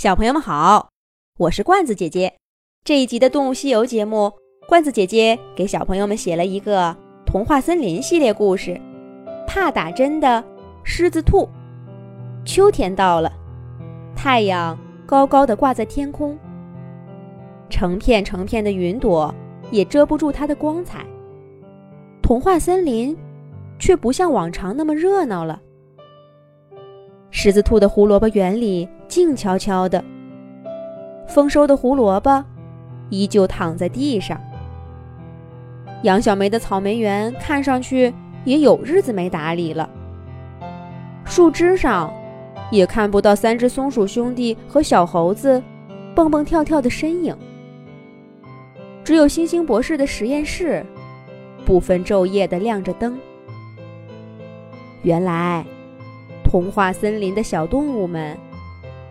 小朋友们好，我是罐子姐姐。这一集的《动物西游》节目，罐子姐姐给小朋友们写了一个童话森林系列故事——怕打针的狮子兔。秋天到了，太阳高高的挂在天空，成片成片的云朵也遮不住它的光彩。童话森林却不像往常那么热闹了。狮子兔的胡萝卜园里。静悄悄的，丰收的胡萝卜依旧躺在地上。杨小梅的草莓园看上去也有日子没打理了。树枝上也看不到三只松鼠兄弟和小猴子蹦蹦跳跳的身影。只有星星博士的实验室不分昼夜的亮着灯。原来，童话森林的小动物们。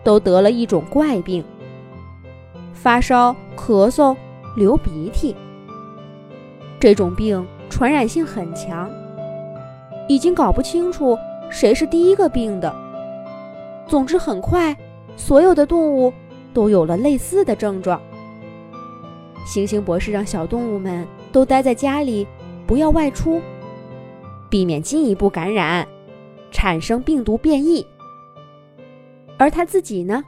都得了一种怪病，发烧、咳嗽、流鼻涕。这种病传染性很强，已经搞不清楚谁是第一个病的。总之，很快所有的动物都有了类似的症状。星星博士让小动物们都待在家里，不要外出，避免进一步感染，产生病毒变异。而他自己呢，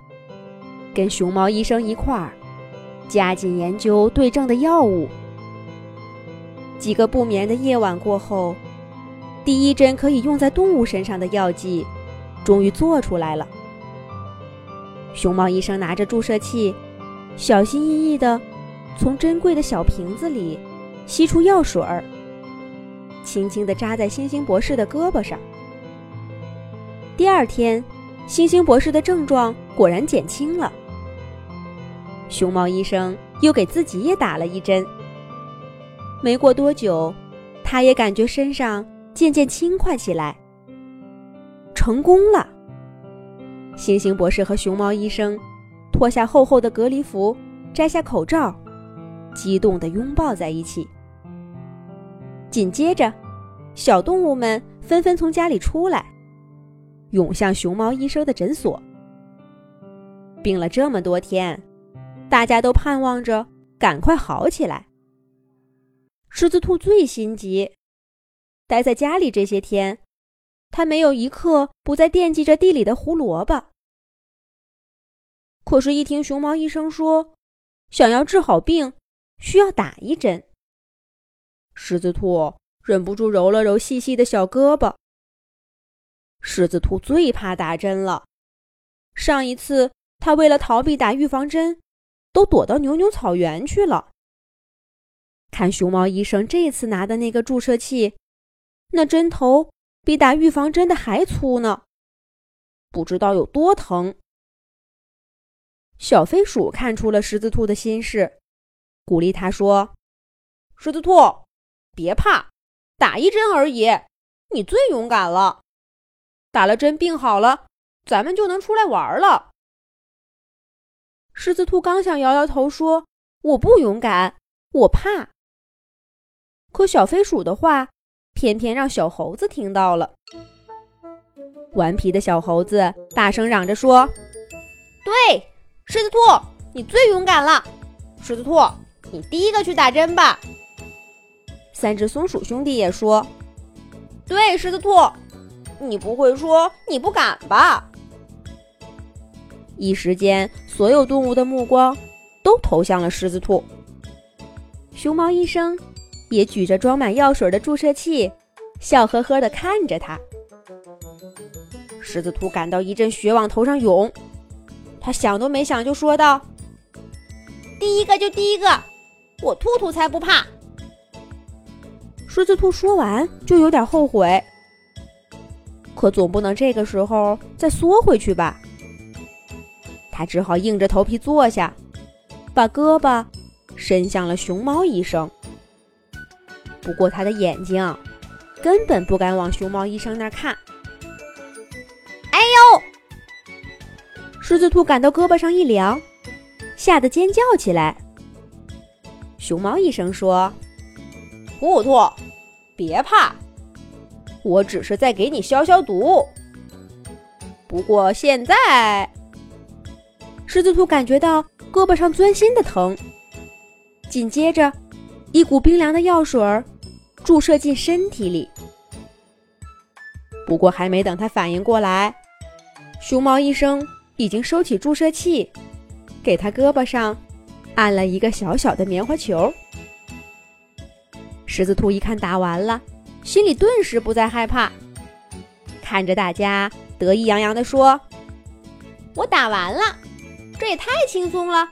跟熊猫医生一块儿，加紧研究对症的药物。几个不眠的夜晚过后，第一针可以用在动物身上的药剂，终于做出来了。熊猫医生拿着注射器，小心翼翼地从珍贵的小瓶子里吸出药水儿，轻轻地扎在星星博士的胳膊上。第二天。星星博士的症状果然减轻了。熊猫医生又给自己也打了一针。没过多久，他也感觉身上渐渐轻快起来。成功了！星星博士和熊猫医生脱下厚厚的隔离服，摘下口罩，激动地拥抱在一起。紧接着，小动物们纷纷从家里出来。涌向熊猫医生的诊所。病了这么多天，大家都盼望着赶快好起来。狮子兔最心急，待在家里这些天，他没有一刻不在惦记着地里的胡萝卜。可是，一听熊猫医生说，想要治好病，需要打一针，狮子兔忍不住揉了揉细细的小胳膊。狮子兔最怕打针了。上一次，它为了逃避打预防针，都躲到牛牛草原去了。看熊猫医生这次拿的那个注射器，那针头比打预防针的还粗呢，不知道有多疼。小飞鼠看出了狮子兔的心事，鼓励他说：“狮子兔，别怕，打一针而已，你最勇敢了。”打了针，病好了，咱们就能出来玩了。狮子兔刚想摇摇头说：“我不勇敢，我怕。”可小飞鼠的话偏偏让小猴子听到了。顽皮的小猴子大声嚷着说：“对，狮子兔，你最勇敢了！狮子兔，你第一个去打针吧。”三只松鼠兄弟也说：“对，狮子兔。”你不会说你不敢吧？一时间，所有动物的目光都投向了狮子兔。熊猫医生也举着装满药水的注射器，笑呵呵地看着他。狮子兔感到一阵血往头上涌，他想都没想就说道：“第一个就第一个，我兔兔才不怕。”狮子兔说完就有点后悔。可总不能这个时候再缩回去吧？他只好硬着头皮坐下，把胳膊伸向了熊猫医生。不过他的眼睛根本不敢往熊猫医生那儿看。哎呦！狮子兔感到胳膊上一凉，吓得尖叫起来。熊猫医生说：“兔兔，别怕。”我只是在给你消消毒。不过现在，狮子兔感觉到胳膊上钻心的疼，紧接着，一股冰凉的药水注射进身体里。不过，还没等他反应过来，熊猫医生已经收起注射器，给他胳膊上按了一个小小的棉花球。狮子兔一看打完了，心里顿时不再害怕，看着大家得意洋洋地说：“我打完了，这也太轻松了，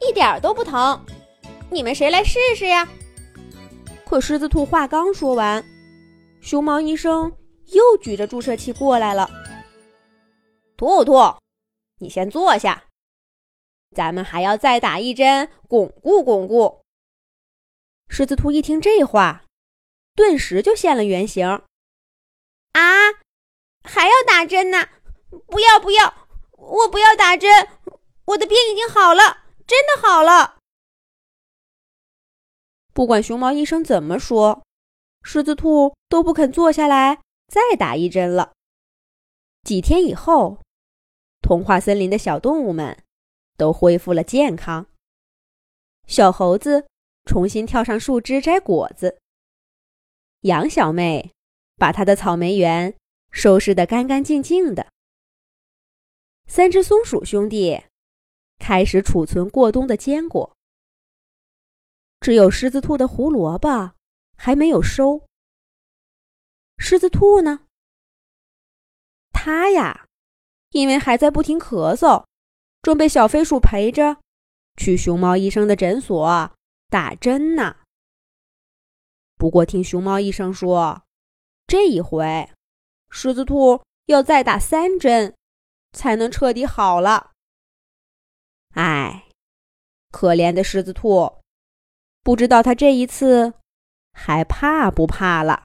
一点都不疼。你们谁来试试呀？”可狮子兔话刚说完，熊猫医生。又举着注射器过来了，兔兔，你先坐下，咱们还要再打一针，巩固巩固。狮子兔一听这话，顿时就现了原形。啊，还要打针呢？不要不要，我不要打针，我的病已经好了，真的好了。不管熊猫医生怎么说，狮子兔都不肯坐下来。再打一针了。几天以后，童话森林的小动物们都恢复了健康。小猴子重新跳上树枝摘果子，杨小妹把她的草莓园收拾得干干净净的。三只松鼠兄弟开始储存过冬的坚果，只有狮子兔的胡萝卜还没有收。狮子兔呢？它呀，因为还在不停咳嗽，正被小飞鼠陪着去熊猫医生的诊所打针呢。不过听熊猫医生说，这一回狮子兔要再打三针，才能彻底好了。哎，可怜的狮子兔，不知道他这一次还怕不怕了。